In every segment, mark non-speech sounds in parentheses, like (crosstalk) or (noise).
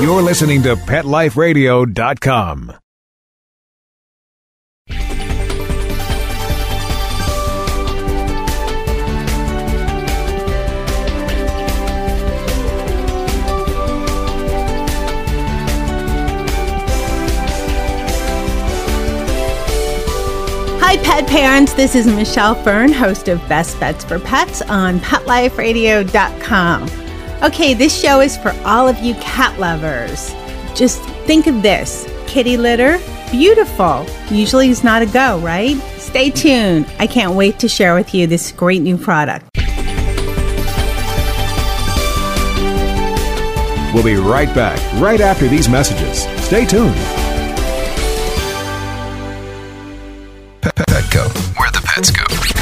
You're listening to PetLifeRadio.com. Hi, pet parents. This is Michelle Fern, host of Best Bets for Pets on PetLifeRadio.com. Okay, this show is for all of you cat lovers. Just think of this kitty litter, beautiful. Usually it's not a go, right? Stay tuned. I can't wait to share with you this great new product. We'll be right back, right after these messages. Stay tuned. Petco, where the pets go.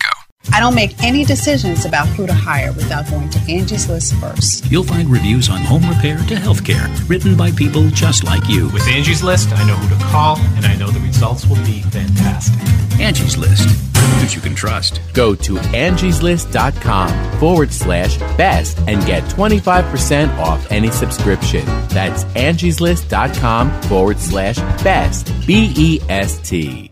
I don't make any decisions about who to hire without going to Angie's List first. You'll find reviews on home repair to healthcare written by people just like you. With Angie's List, I know who to call, and I know the results will be fantastic. Angie's List. Who you can trust. Go to angieslist.com forward slash best and get 25% off any subscription. That's angieslist.com forward slash best. B E S T.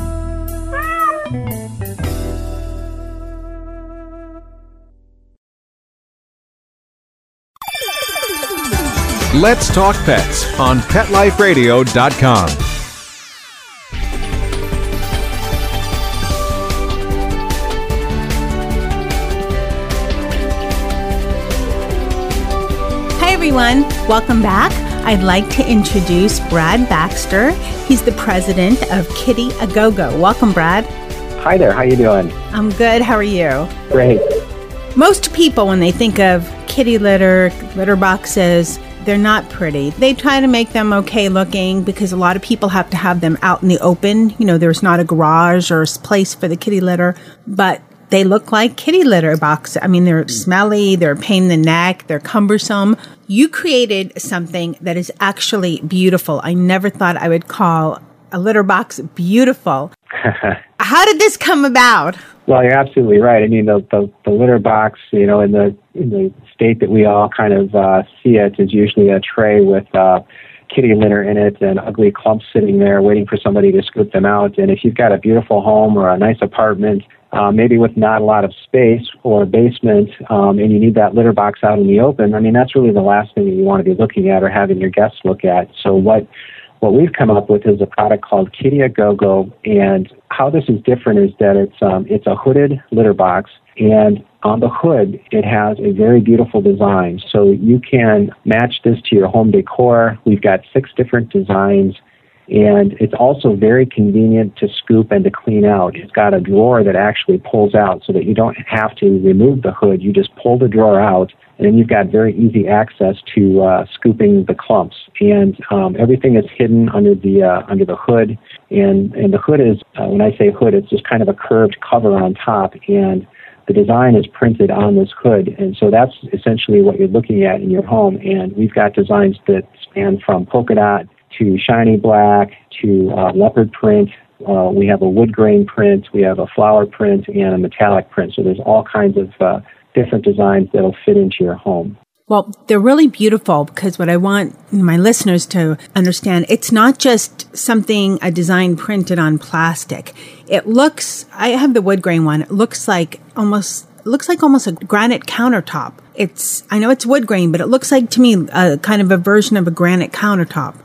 Let's Talk Pets on PetLifeRadio.com. Hi, everyone. Welcome back. I'd like to introduce Brad Baxter. He's the president of Kitty A Go Go. Welcome, Brad. Hi there. How you doing? I'm good. How are you? Great. Most people, when they think of kitty litter, litter boxes, they're not pretty. They try to make them okay looking because a lot of people have to have them out in the open. You know, there's not a garage or a place for the kitty litter, but they look like kitty litter boxes. I mean, they're smelly, they're a pain in the neck, they're cumbersome. You created something that is actually beautiful. I never thought I would call a litter box beautiful. (laughs) How did this come about? Well, you're absolutely right. I mean, the, the, the litter box, you know, in the in the state that we all kind of uh, see it is usually a tray with uh, kitty litter in it and ugly clumps sitting there waiting for somebody to scoop them out. And if you've got a beautiful home or a nice apartment, uh, maybe with not a lot of space or a basement, um, and you need that litter box out in the open, I mean, that's really the last thing that you want to be looking at or having your guests look at. So what what we've come up with is a product called Kitty A Go Go, and how this is different is that it's um, it's a hooded litter box, and on the hood it has a very beautiful design. So you can match this to your home decor. We've got six different designs. And it's also very convenient to scoop and to clean out. It's got a drawer that actually pulls out so that you don't have to remove the hood. You just pull the drawer out, and then you've got very easy access to uh, scooping the clumps. And um, everything is hidden under the uh, under the hood. And and the hood is uh, when I say hood, it's just kind of a curved cover on top, and the design is printed on this hood. And so that's essentially what you're looking at in your home. And we've got designs that span from polka dot to shiny black to uh, leopard print. Uh, we have a wood grain print, we have a flower print, and a metallic print. So there's all kinds of uh, different designs that'll fit into your home. Well, they're really beautiful because what I want my listeners to understand, it's not just something, a design printed on plastic. It looks, I have the wood grain one. It looks like almost, looks like almost a granite countertop. It's, I know it's wood grain, but it looks like to me a kind of a version of a granite countertop.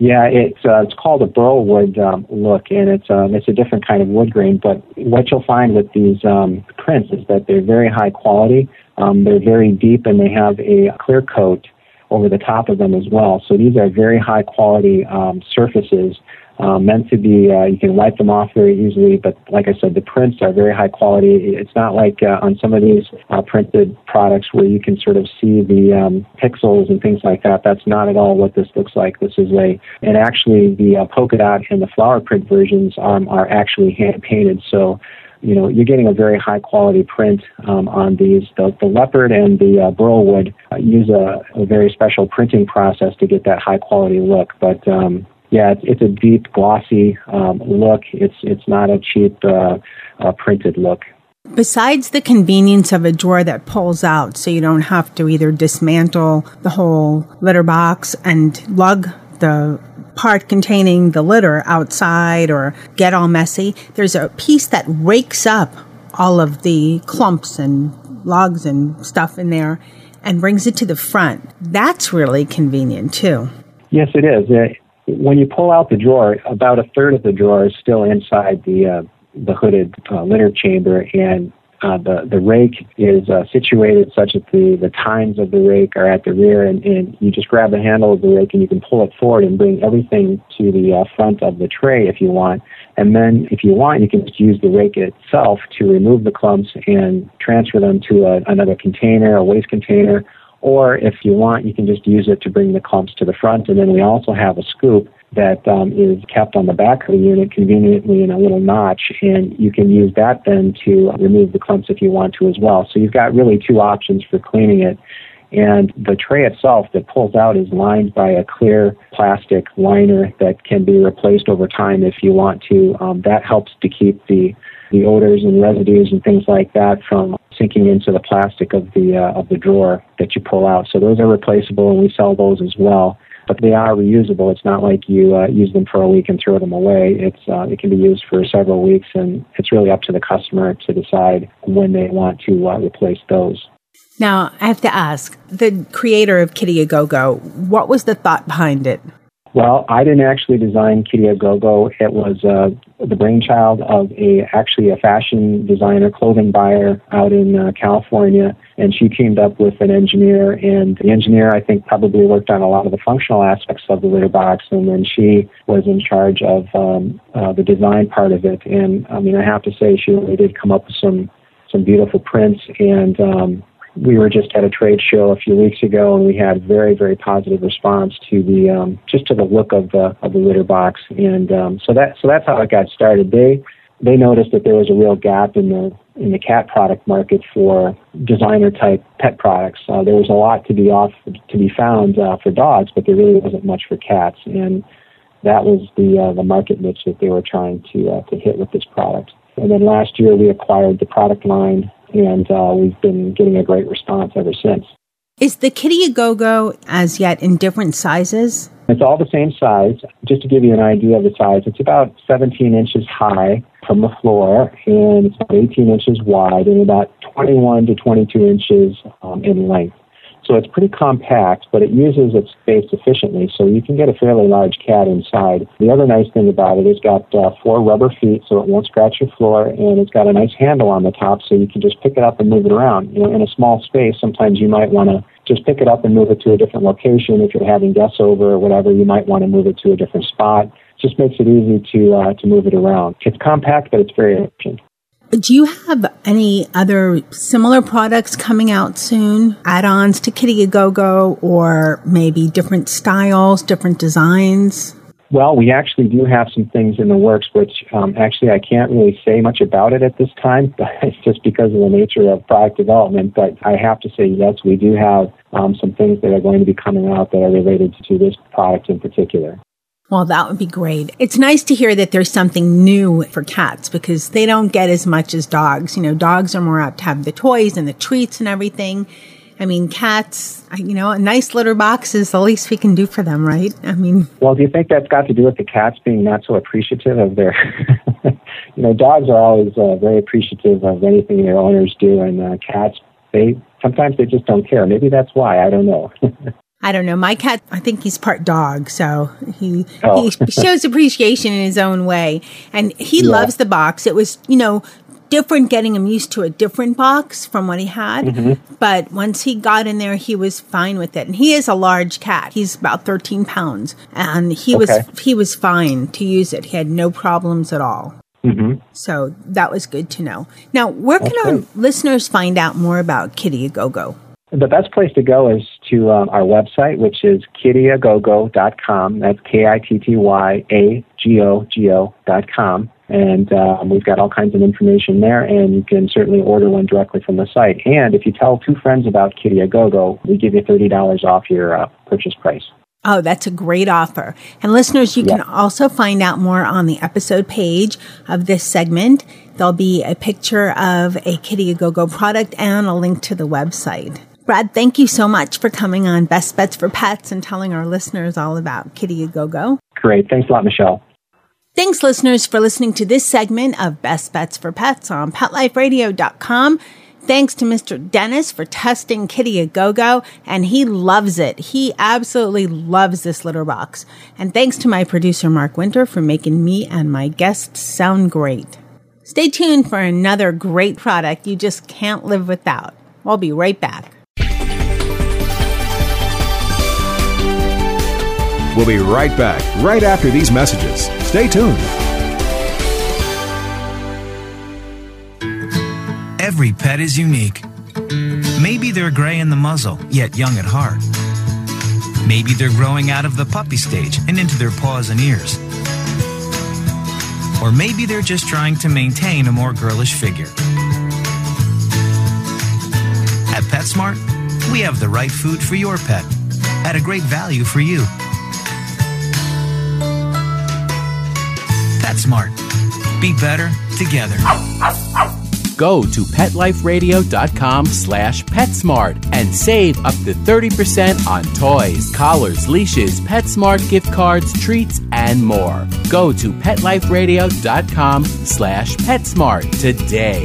Yeah, it's uh, it's called a burlwood um, look, and it's um, it's a different kind of wood grain. But what you'll find with these um, prints is that they're very high quality. Um, they're very deep, and they have a clear coat over the top of them as well. So these are very high quality um, surfaces uh, meant to be, uh, you can wipe them off very easily, but like I said, the prints are very high quality. It's not like uh, on some of these uh, printed products where you can sort of see the um, pixels and things like that. That's not at all what this looks like. This is a, and actually the uh, polka dot and the flower print versions um, are actually hand painted. So you know, you're getting a very high quality print um, on these. The, the leopard and the uh, burlwood uh, use a, a, very special printing process to get that high quality look. But um, yeah, it's, it's a deep, glossy um, look. It's it's not a cheap uh, uh, printed look. Besides the convenience of a drawer that pulls out, so you don't have to either dismantle the whole litter box and lug the part containing the litter outside or get all messy, there's a piece that rakes up all of the clumps and logs and stuff in there and brings it to the front. That's really convenient too. Yes, it is when you pull out the drawer, about a third of the drawer is still inside the uh, the hooded uh, litter chamber, and uh, the the rake is uh, situated such that the the tines of the rake are at the rear, and, and you just grab the handle of the rake and you can pull it forward and bring everything to the uh, front of the tray if you want. And then, if you want, you can just use the rake itself to remove the clumps and transfer them to a, another container, a waste container, or if you want, you can just use it to bring the clumps to the front. And then we also have a scoop that um, is kept on the back of the unit conveniently in a little notch, and you can use that then to remove the clumps if you want to as well. So you've got really two options for cleaning it. And the tray itself that pulls out is lined by a clear plastic liner that can be replaced over time if you want to. Um, that helps to keep the the odors and residues and things like that from sinking into the plastic of the uh, of the drawer that you pull out. So those are replaceable, and we sell those as well. But they are reusable. It's not like you uh, use them for a week and throw them away. It's uh, it can be used for several weeks, and it's really up to the customer to decide when they want to uh, replace those. Now, I have to ask the creator of Kitty A Go Go, what was the thought behind it? Well, I didn't actually design Kitty A Go Go. It was uh, the brainchild of a actually a fashion designer, clothing buyer out in uh, California, and she teamed up with an engineer. And the engineer, I think, probably worked on a lot of the functional aspects of the litter box, and then she was in charge of um, uh, the design part of it. And I mean, I have to say, she really did come up with some some beautiful prints and um, we were just at a trade show a few weeks ago, and we had very, very positive response to the um, just to the look of the of the litter box, and um, so that so that's how it got started. They they noticed that there was a real gap in the in the cat product market for designer type pet products. Uh, there was a lot to be off to be found uh, for dogs, but there really wasn't much for cats, and that was the uh, the market niche that they were trying to uh, to hit with this product. And then last year we acquired the product line and uh, we've been getting a great response ever since. Is the Kitty A Go Go as yet in different sizes? It's all the same size. Just to give you an idea of the size, it's about 17 inches high from the floor, and it's about 18 inches wide and about 21 to 22 inches um, in length. So it's pretty compact, but it uses its space efficiently, so you can get a fairly large cat inside. The other nice thing about it, it's got uh, four rubber feet, so it won't scratch your floor, and it's got a nice handle on the top, so you can just pick it up and move it around. You know, in a small space, sometimes you might want to just pick it up and move it to a different location. If you're having guests over or whatever, you might want to move it to a different spot. It just makes it easy to uh, to move it around. It's compact, but it's very efficient. Do you have any other similar products coming out soon? Add ons to Kitty A Go Go or maybe different styles, different designs? Well, we actually do have some things in the works, which um, actually I can't really say much about it at this time. (laughs) But it's just because of the nature of product development. But I have to say, yes, we do have um, some things that are going to be coming out that are related to this product in particular. Well, that would be great. It's nice to hear that there's something new for cats because they don't get as much as dogs. You know, dogs are more apt to have the toys and the treats and everything. I mean, cats, you know, a nice litter box is the least we can do for them, right? I mean, well, do you think that's got to do with the cats being not so appreciative of their, (laughs) you know, dogs are always uh, very appreciative of anything their owners do, and uh, cats, they sometimes they just don't care. Maybe that's why. I don't know. (laughs) I don't know. My cat, I think he's part dog, so he Oh. he shows appreciation in his own way, and he Yeah. loves the box. It was, you know, different getting him used to a different box from what he had, Mm-hmm. but once he got in there, he was fine with it. And he is a large cat; he's about thirteen pounds, and he Okay. was he was fine to use it. He had no problems at all. hmm So that was good to know. Now, where can our listeners find out more about Kitty a Go Go? The best place to go is to um, our website, which is kittyagogo.com. That's K I T T Y A G O G O dot com. And um, we've got all kinds of information there, and you can certainly order one directly from the site. And if you tell two friends about Kitty a Go Go, we give you $30 off your uh, purchase price. Oh, that's a great offer. And listeners, you can also find out more on the episode page of this segment. There'll be a picture of a Kitty a Go Go product and a link to the website. Brad, thank you so much for coming on Best Bets for Pets and telling our listeners all about Kitty a Go Go. Great. Thanks a lot, Michelle. Thanks, listeners, for listening to this segment of Best Bets for Pets on PetLifeRadio.com. Thanks to Mr. Dennis for testing Kitty a Go Go, and he loves it. He absolutely loves this litter box. And thanks to my producer, Mark Winter, for making me and my guests sound great. Stay tuned for another great product you just can't live without. I'll be right back. We'll be right back right after these messages. Stay tuned. Every pet is unique. Maybe they're gray in the muzzle, yet young at heart. Maybe they're growing out of the puppy stage and into their paws and ears. Or maybe they're just trying to maintain a more girlish figure. At PetSmart, we have the right food for your pet at a great value for you. PetSmart. Be better together. Go to PetLifeRadio.com slash PetSmart and save up to 30% on toys, collars, leashes, PetSmart gift cards, treats, and more. Go to PetLifeRadio.com slash PetSmart today.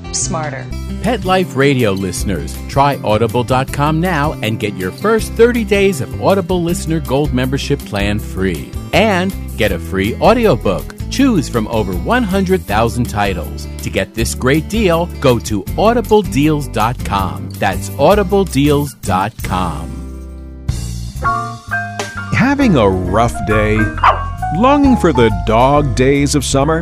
smarter. Pet Life Radio listeners, try audible.com now and get your first 30 days of Audible Listener Gold membership plan free. And get a free audiobook. Choose from over 100,000 titles. To get this great deal, go to audibledeals.com. That's audibledeals.com. Having a rough day? Longing for the dog days of summer?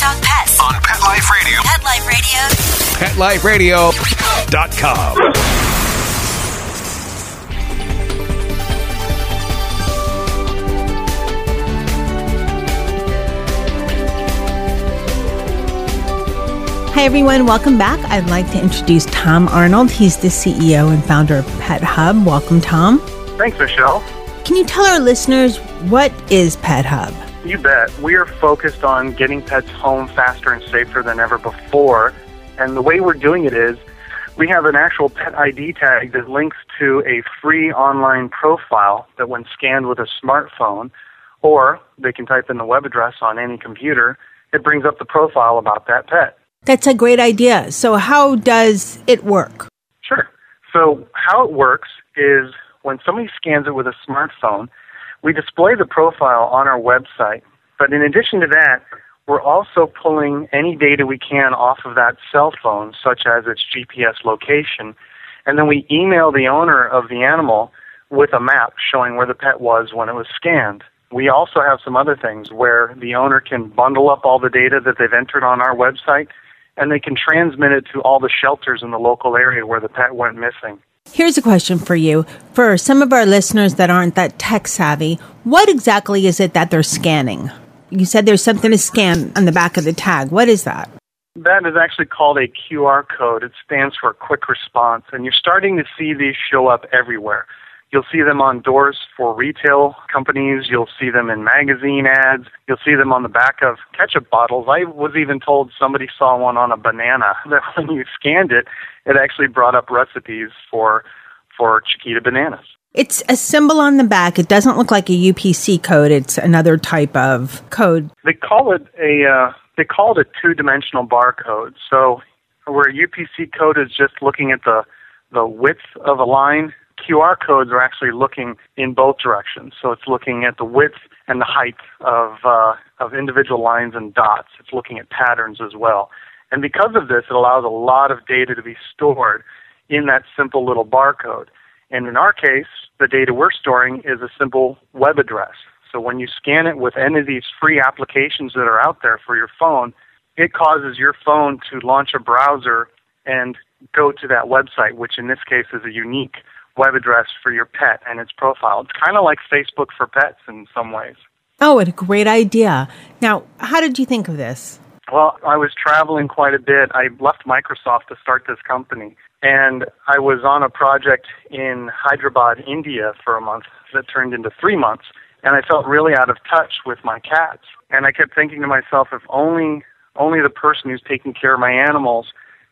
talk pets on Pet Life Radio. Pet Life Radio. PetLifeRadio.com. Hi, everyone. Welcome back. I'd like to introduce Tom Arnold. He's the CEO and founder of Pet Hub. Welcome, Tom. Thanks, Michelle. Can you tell our listeners what is Pet Hub? You bet. We are focused on getting pets home faster and safer than ever before. And the way we're doing it is we have an actual pet ID tag that links to a free online profile that, when scanned with a smartphone, or they can type in the web address on any computer, it brings up the profile about that pet. That's a great idea. So, how does it work? Sure. So, how it works is when somebody scans it with a smartphone, we display the profile on our website. But in addition to that, we're also pulling any data we can off of that cell phone, such as its GPS location, and then we email the owner of the animal with a map showing where the pet was when it was scanned. We also have some other things where the owner can bundle up all the data that they've entered on our website and they can transmit it to all the shelters in the local area where the pet went missing. Here's a question for you. For some of our listeners that aren't that tech savvy, what exactly is it that they're scanning? You said there's something to scan on the back of the tag. What is that? That is actually called a QR code. It stands for quick response, and you're starting to see these show up everywhere. You'll see them on doors for retail companies. You'll see them in magazine ads. You'll see them on the back of ketchup bottles. I was even told somebody saw one on a banana (laughs) that when you scanned it, it actually brought up recipes for for Chiquita bananas. It's a symbol on the back. It doesn't look like a UPC code. It's another type of code. They call it a uh, they call it a two-dimensional barcode. So where a UPC code is just looking at the the width of a line, QR codes are actually looking in both directions. So it's looking at the width and the height of uh, of individual lines and dots. It's looking at patterns as well. And because of this, it allows a lot of data to be stored in that simple little barcode. And in our case, the data we're storing is a simple web address. So when you scan it with any of these free applications that are out there for your phone, it causes your phone to launch a browser and go to that website, which in this case is a unique web address for your pet and its profile. It's kind of like Facebook for pets in some ways. Oh, what a great idea. Now, how did you think of this? Well, I was traveling quite a bit. I left Microsoft to start this company, and I was on a project in Hyderabad, India for a month that turned into three months, and I felt really out of touch with my cats. And I kept thinking to myself, if only only the person who's taking care of my animals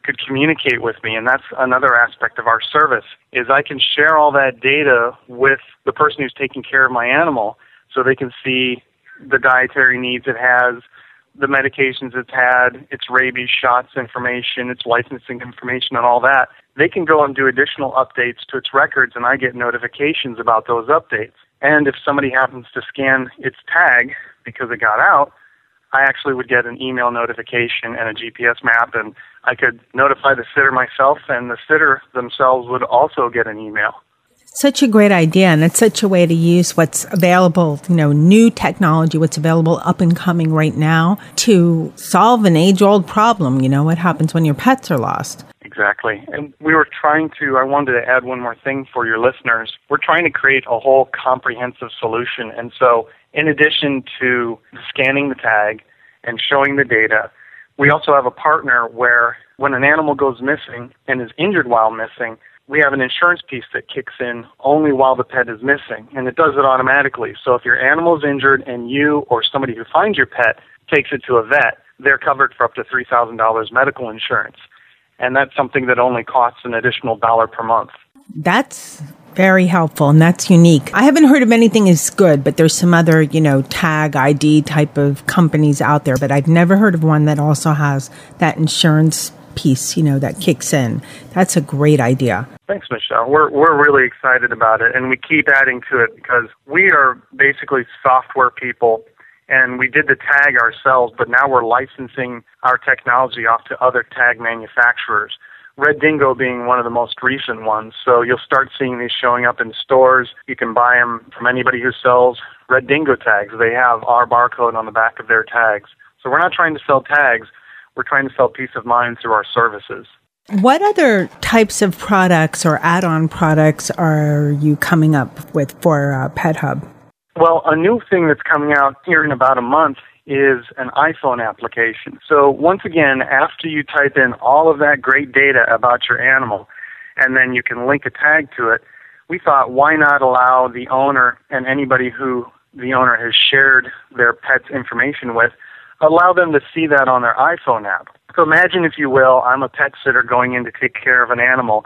could communicate with me and that's another aspect of our service is I can share all that data with the person who's taking care of my animal so they can see the dietary needs it has, the medications it's had, its rabies shots information, its licensing information and all that. They can go and do additional updates to its records and I get notifications about those updates. And if somebody happens to scan its tag because it got out, I actually would get an email notification and a GPS map, and I could notify the sitter myself, and the sitter themselves would also get an email. Such a great idea, and it's such a way to use what's available, you know, new technology, what's available up and coming right now to solve an age old problem. You know, what happens when your pets are lost? Exactly. And we were trying to, I wanted to add one more thing for your listeners. We're trying to create a whole comprehensive solution. And so, in addition to scanning the tag and showing the data, we also have a partner where when an animal goes missing and is injured while missing, we have an insurance piece that kicks in only while the pet is missing, and it does it automatically. So if your animal is injured and you or somebody who finds your pet takes it to a vet, they're covered for up to $3,000 medical insurance. And that's something that only costs an additional dollar per month. That's very helpful and that's unique. I haven't heard of anything as good, but there's some other, you know, tag ID type of companies out there, but I've never heard of one that also has that insurance piece, you know, that kicks in. That's a great idea. Thanks, Michelle. We're we're really excited about it and we keep adding to it because we are basically software people and we did the tag ourselves, but now we're licensing our technology off to other tag manufacturers. Red Dingo being one of the most recent ones. So you'll start seeing these showing up in stores. You can buy them from anybody who sells Red Dingo tags. They have our barcode on the back of their tags. So we're not trying to sell tags. We're trying to sell peace of mind through our services. What other types of products or add-on products are you coming up with for uh, Pet Hub? Well, a new thing that's coming out here in about a month is an iPhone application. So once again, after you type in all of that great data about your animal, and then you can link a tag to it, we thought why not allow the owner and anybody who the owner has shared their pet's information with, allow them to see that on their iPhone app. So imagine, if you will, I'm a pet sitter going in to take care of an animal,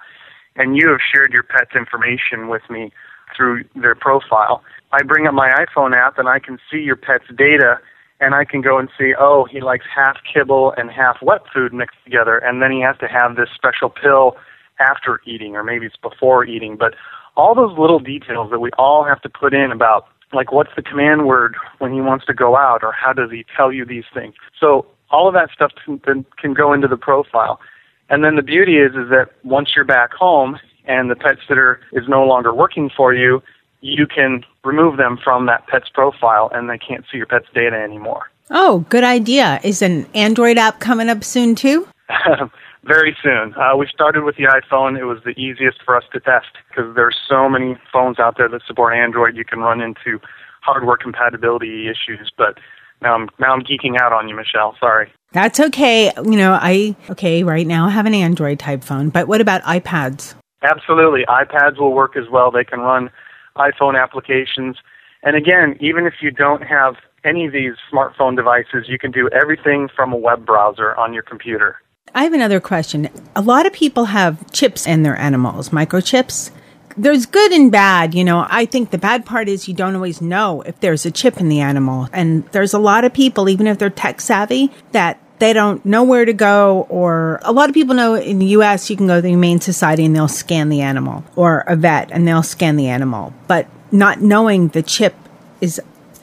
and you have shared your pet's information with me through their profile. I bring up my iPhone app and I can see your pet's data and I can go and see, oh, he likes half kibble and half wet food mixed together, and then he has to have this special pill after eating, or maybe it's before eating. But all those little details that we all have to put in about, like, what's the command word when he wants to go out, or how does he tell you these things? So all of that stuff can, can go into the profile. And then the beauty is, is that once you're back home and the pet sitter is no longer working for you, you can remove them from that pet's profile and they can't see your pet's data anymore. Oh, good idea. Is an Android app coming up soon too? (laughs) Very soon. Uh, we started with the iPhone. It was the easiest for us to test because there's so many phones out there that support Android. You can run into hardware compatibility issues, but now I'm now I'm geeking out on you, Michelle. Sorry. That's okay. You know, I okay, right now I have an Android type phone, but what about iPads? Absolutely. iPads will work as well. They can run iPhone applications. And again, even if you don't have any of these smartphone devices, you can do everything from a web browser on your computer. I have another question. A lot of people have chips in their animals, microchips. There's good and bad. You know, I think the bad part is you don't always know if there's a chip in the animal. And there's a lot of people, even if they're tech savvy, that they don't know where to go or a lot of people know in the US you can go to the Humane Society and they'll scan the animal or a vet and they'll scan the animal. But not knowing the chip is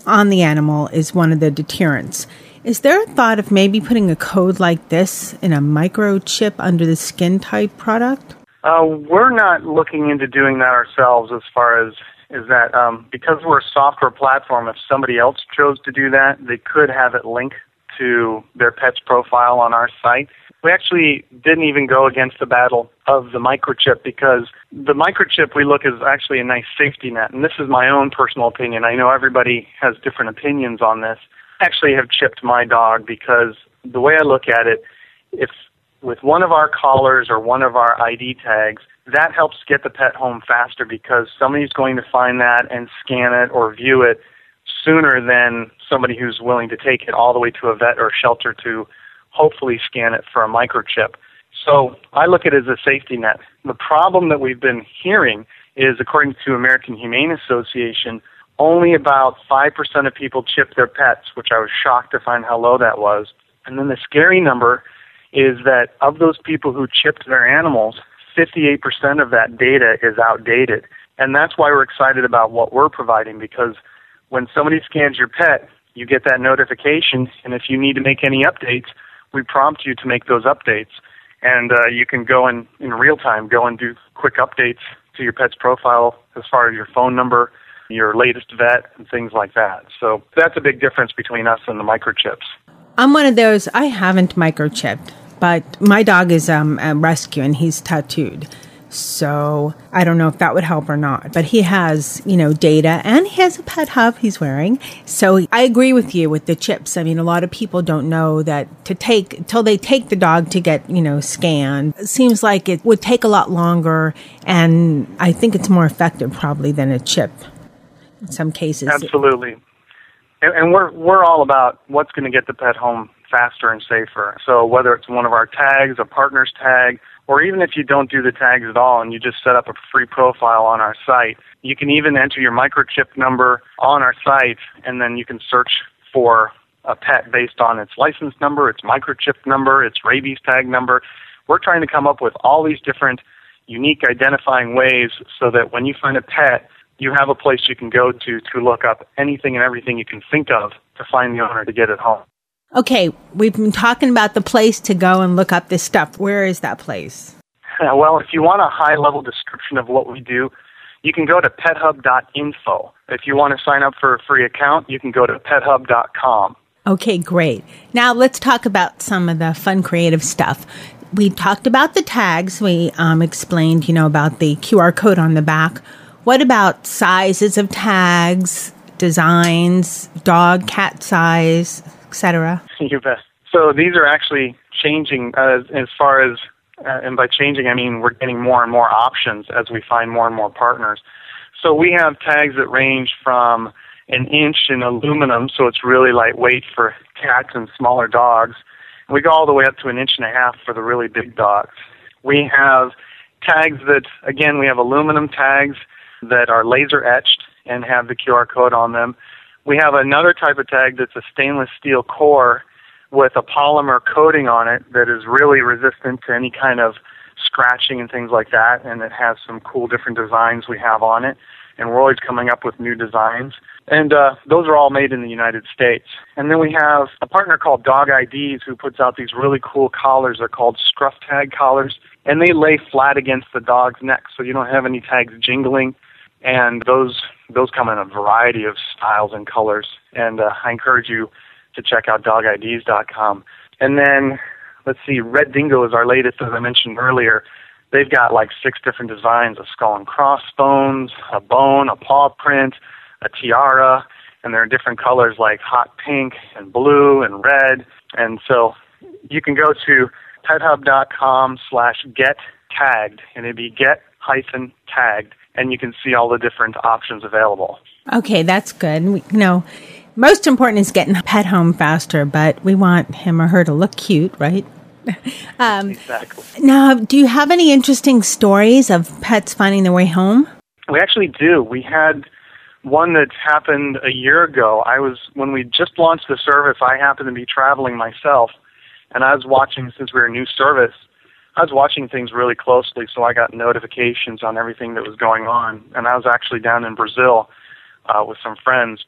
on the animal is one of the deterrents. Is there a thought of maybe putting a code like this in a microchip under the skin type product? Uh, we're not looking into doing that ourselves as far as is that um, because we're a software platform, if somebody else chose to do that, they could have it link to their pet's profile on our site. We actually didn't even go against the battle of the microchip because the microchip we look is actually a nice safety net. And this is my own personal opinion. I know everybody has different opinions on this. I actually have chipped my dog because the way I look at it, if with one of our collars or one of our ID tags, that helps get the pet home faster because somebody's going to find that and scan it or view it sooner than somebody who's willing to take it all the way to a vet or shelter to hopefully scan it for a microchip. So I look at it as a safety net. The problem that we've been hearing is, according to American Humane Association, only about 5% of people chip their pets, which I was shocked to find how low that was. And then the scary number is that of those people who chipped their animals, 58% of that data is outdated. And that's why we're excited about what we're providing because when somebody scans your pet, you get that notification, and if you need to make any updates, we prompt you to make those updates. And uh, you can go in, in real time, go and do quick updates to your pet's profile as far as your phone number, your latest vet, and things like that. So that's a big difference between us and the microchips. I'm one of those, I haven't microchipped, but my dog is um, a rescue and he's tattooed. So I don't know if that would help or not. But he has, you know, data and he has a pet hub he's wearing. So I agree with you with the chips. I mean, a lot of people don't know that to take till they take the dog to get, you know, scanned. It seems like it would take a lot longer and I think it's more effective probably than a chip in some cases. Absolutely. And, and we're we're all about what's going to get the pet home faster and safer. So whether it's one of our tags, a partner's tag, or even if you don't do the tags at all and you just set up a free profile on our site, you can even enter your microchip number on our site and then you can search for a pet based on its license number, its microchip number, its rabies tag number. We're trying to come up with all these different unique identifying ways so that when you find a pet, you have a place you can go to to look up anything and everything you can think of to find the owner to get it home. Okay, we've been talking about the place to go and look up this stuff. Where is that place? (laughs) Well, if you want a high level description of what we do, you can go to pethub.info. If you want to sign up for a free account, you can go to pethub.com. Okay, great. Now let's talk about some of the fun creative stuff. We talked about the tags. We um, explained, you know, about the QR code on the back. What about sizes of tags, designs, dog, cat size? Etc.? You bet. So these are actually changing uh, as far as, uh, and by changing I mean we're getting more and more options as we find more and more partners. So we have tags that range from an inch in aluminum, so it's really lightweight for cats and smaller dogs. We go all the way up to an inch and a half for the really big dogs. We have tags that, again, we have aluminum tags that are laser etched and have the QR code on them. We have another type of tag that's a stainless steel core with a polymer coating on it that is really resistant to any kind of scratching and things like that, and it has some cool different designs we have on it. And we're always coming up with new designs. And uh, those are all made in the United States. And then we have a partner called Dog IDs who puts out these really cool collars. They're called scruff tag collars. And they lay flat against the dog's neck so you don't have any tags jingling. And those those come in a variety of styles and colors. And uh, I encourage you to check out dogids.com. And then, let's see, Red Dingo is our latest, as I mentioned earlier. They've got like six different designs a skull and crossbones, a bone, a paw print, a tiara, and they're in different colors like hot pink and blue and red. And so you can go to pethub.com slash get tagged, and it'd be get hyphen tagged, and you can see all the different options available. Okay, that's good. We, you know, most important is getting a pet home faster, but we want him or her to look cute, right? (laughs) um, exactly. Now, do you have any interesting stories of pets finding their way home? We actually do. We had one that happened a year ago. I was when we just launched the service. I happened to be traveling myself, and I was watching since we we're a new service. I was watching things really closely, so I got notifications on everything that was going on. And I was actually down in Brazil uh, with some friends.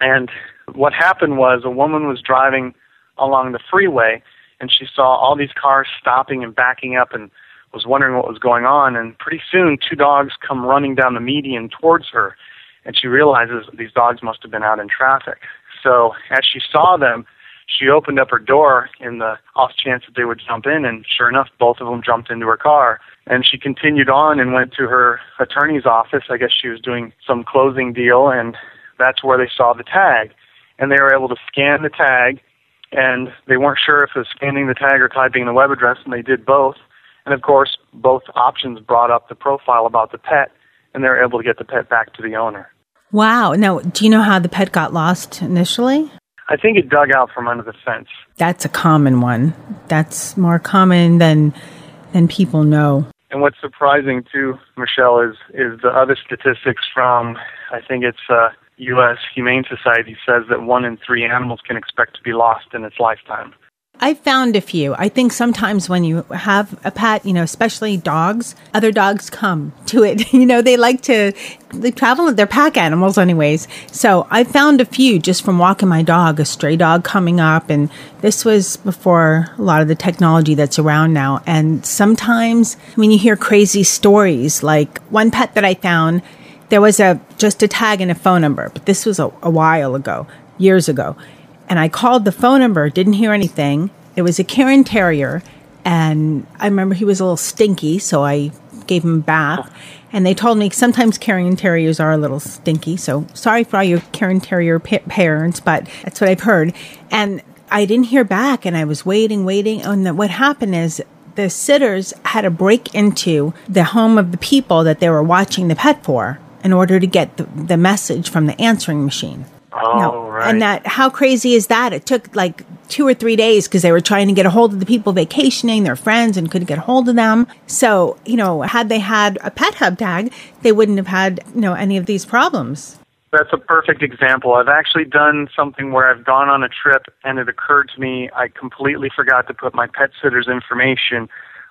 And what happened was a woman was driving along the freeway, and she saw all these cars stopping and backing up, and was wondering what was going on. And pretty soon, two dogs come running down the median towards her and she realizes these dogs must have been out in traffic. So as she saw them, she opened up her door in the off chance that they would jump in, and sure enough, both of them jumped into her car. And she continued on and went to her attorney's office. I guess she was doing some closing deal, and that's where they saw the tag. And they were able to scan the tag, and they weren't sure if it was scanning the tag or typing the web address, and they did both. And of course, both options brought up the profile about the pet, and they were able to get the pet back to the owner. Wow. Now, do you know how the pet got lost initially? I think it dug out from under the fence. That's a common one. That's more common than than people know. And what's surprising too, Michelle, is is the other statistics from I think it's uh, U.S. Humane Society says that one in three animals can expect to be lost in its lifetime. I've found a few. I think sometimes when you have a pet, you know, especially dogs, other dogs come (laughs) to it. you know, they like to they travel they're pack animals anyways. So I found a few just from walking my dog, a stray dog coming up and this was before a lot of the technology that's around now. And sometimes when you hear crazy stories, like one pet that I found, there was a just a tag and a phone number, but this was a, a while ago, years ago and I called the phone number, didn't hear anything. It was a Cairn Terrier, and I remember he was a little stinky, so I gave him a bath. And they told me sometimes Cairn Terriers are a little stinky, so sorry for all your Cairn Terrier pa- parents, but that's what I've heard. And I didn't hear back, and I was waiting, waiting. And what happened is the sitters had to break into the home of the people that they were watching the pet for in order to get the, the message from the answering machine. Oh, no. right. And that, how crazy is that? It took like two or three days because they were trying to get a hold of the people vacationing, their friends, and couldn't get a hold of them. So, you know, had they had a pet hub tag, they wouldn't have had, you know, any of these problems. That's a perfect example. I've actually done something where I've gone on a trip and it occurred to me I completely forgot to put my pet sitter's information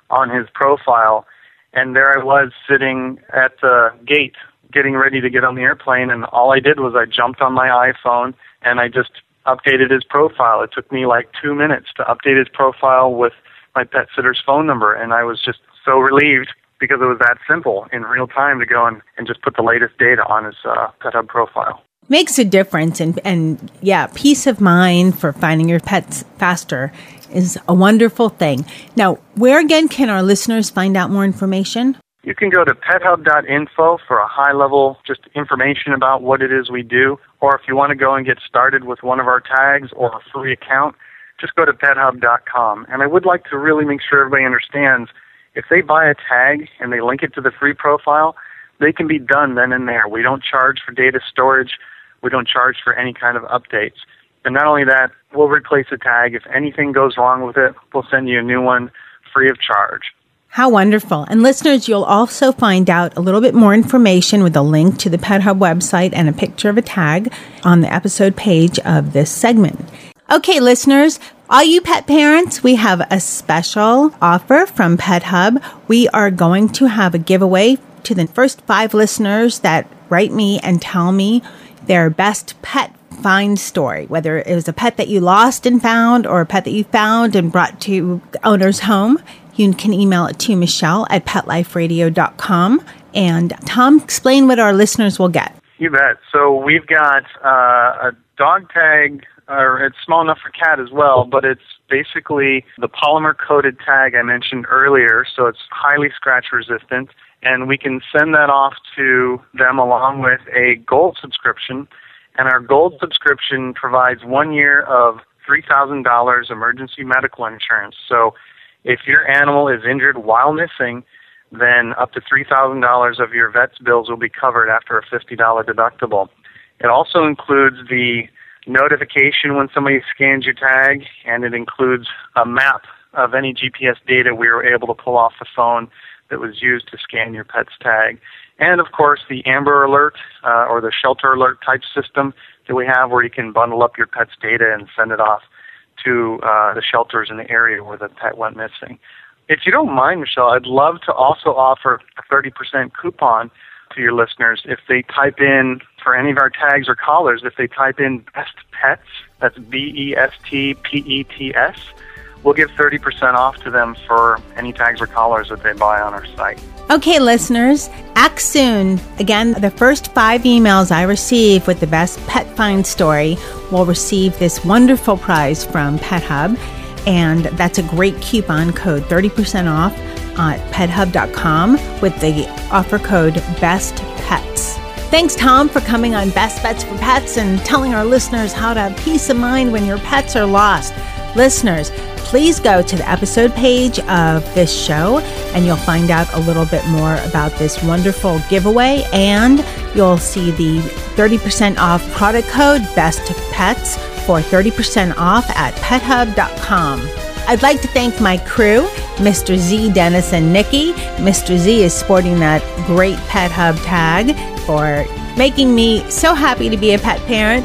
on his profile. And there I was sitting at the gate getting ready to get on the airplane, and all I did was I jumped on my iPhone and I just updated his profile. It took me like two minutes to update his profile with my pet sitter's phone number, and I was just so relieved because it was that simple in real time to go and, and just put the latest data on his uh, pet hub profile. Makes a difference and and yeah peace of mind for finding your pets faster is a wonderful thing. Now where again can our listeners find out more information You can go to pethub.info for a high level just information about what it is we do. Or if you want to go and get started with one of our tags or a free account, just go to pethub.com. And I would like to really make sure everybody understands if they buy a tag and they link it to the free profile, they can be done then and there. We don't charge for data storage. We don't charge for any kind of updates. And not only that, we'll replace the tag. If anything goes wrong with it, we'll send you a new one free of charge. How wonderful. And listeners, you'll also find out a little bit more information with a link to the Pet Hub website and a picture of a tag on the episode page of this segment. Okay, listeners, all you pet parents, we have a special offer from Pet Hub. We are going to have a giveaway to the first five listeners that write me and tell me their best pet find story, whether it was a pet that you lost and found or a pet that you found and brought to owner's home. You can email it to Michelle at petliferadio.com. And Tom, explain what our listeners will get. You bet. So we've got uh, a dog tag, or it's small enough for cat as well, but it's basically the polymer coated tag I mentioned earlier. So it's highly scratch resistant. And we can send that off to them along with a gold subscription. And our gold subscription provides one year of $3,000 emergency medical insurance. So if your animal is injured while missing, then up to $3,000 of your vet's bills will be covered after a $50 deductible. It also includes the notification when somebody scans your tag, and it includes a map of any GPS data we were able to pull off the phone that was used to scan your pet's tag. And of course, the Amber Alert uh, or the Shelter Alert type system that we have where you can bundle up your pet's data and send it off to uh, the shelters in the area where the pet went missing. If you don't mind, Michelle, I'd love to also offer a 30% coupon to your listeners if they type in for any of our tags or collars, if they type in best pets, that's B E S T P E T S, we'll give 30% off to them for any tags or collars that they buy on our site. Okay, listeners, act soon. Again, the first five emails I receive with the best pet find story will receive this wonderful prize from Pet Hub. And that's a great coupon code 30% off at pethub.com with the offer code BEST PETS. Thanks, Tom, for coming on Best Bets for Pets and telling our listeners how to have peace of mind when your pets are lost. Listeners, please go to the episode page of this show and you'll find out a little bit more about this wonderful giveaway and you'll see the 30% off product code best pets for 30% off at pethub.com. I'd like to thank my crew, Mr. Z, Dennis, and Nikki. Mr. Z is sporting that great Pet Hub tag for making me so happy to be a pet parent,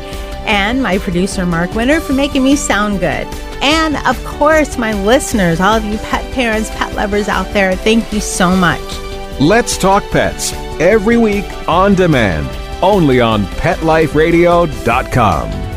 and my producer, Mark Winter, for making me sound good. And of course, my listeners, all of you pet parents, pet lovers out there, thank you so much. Let's Talk Pets every week on demand, only on PetLifeRadio.com.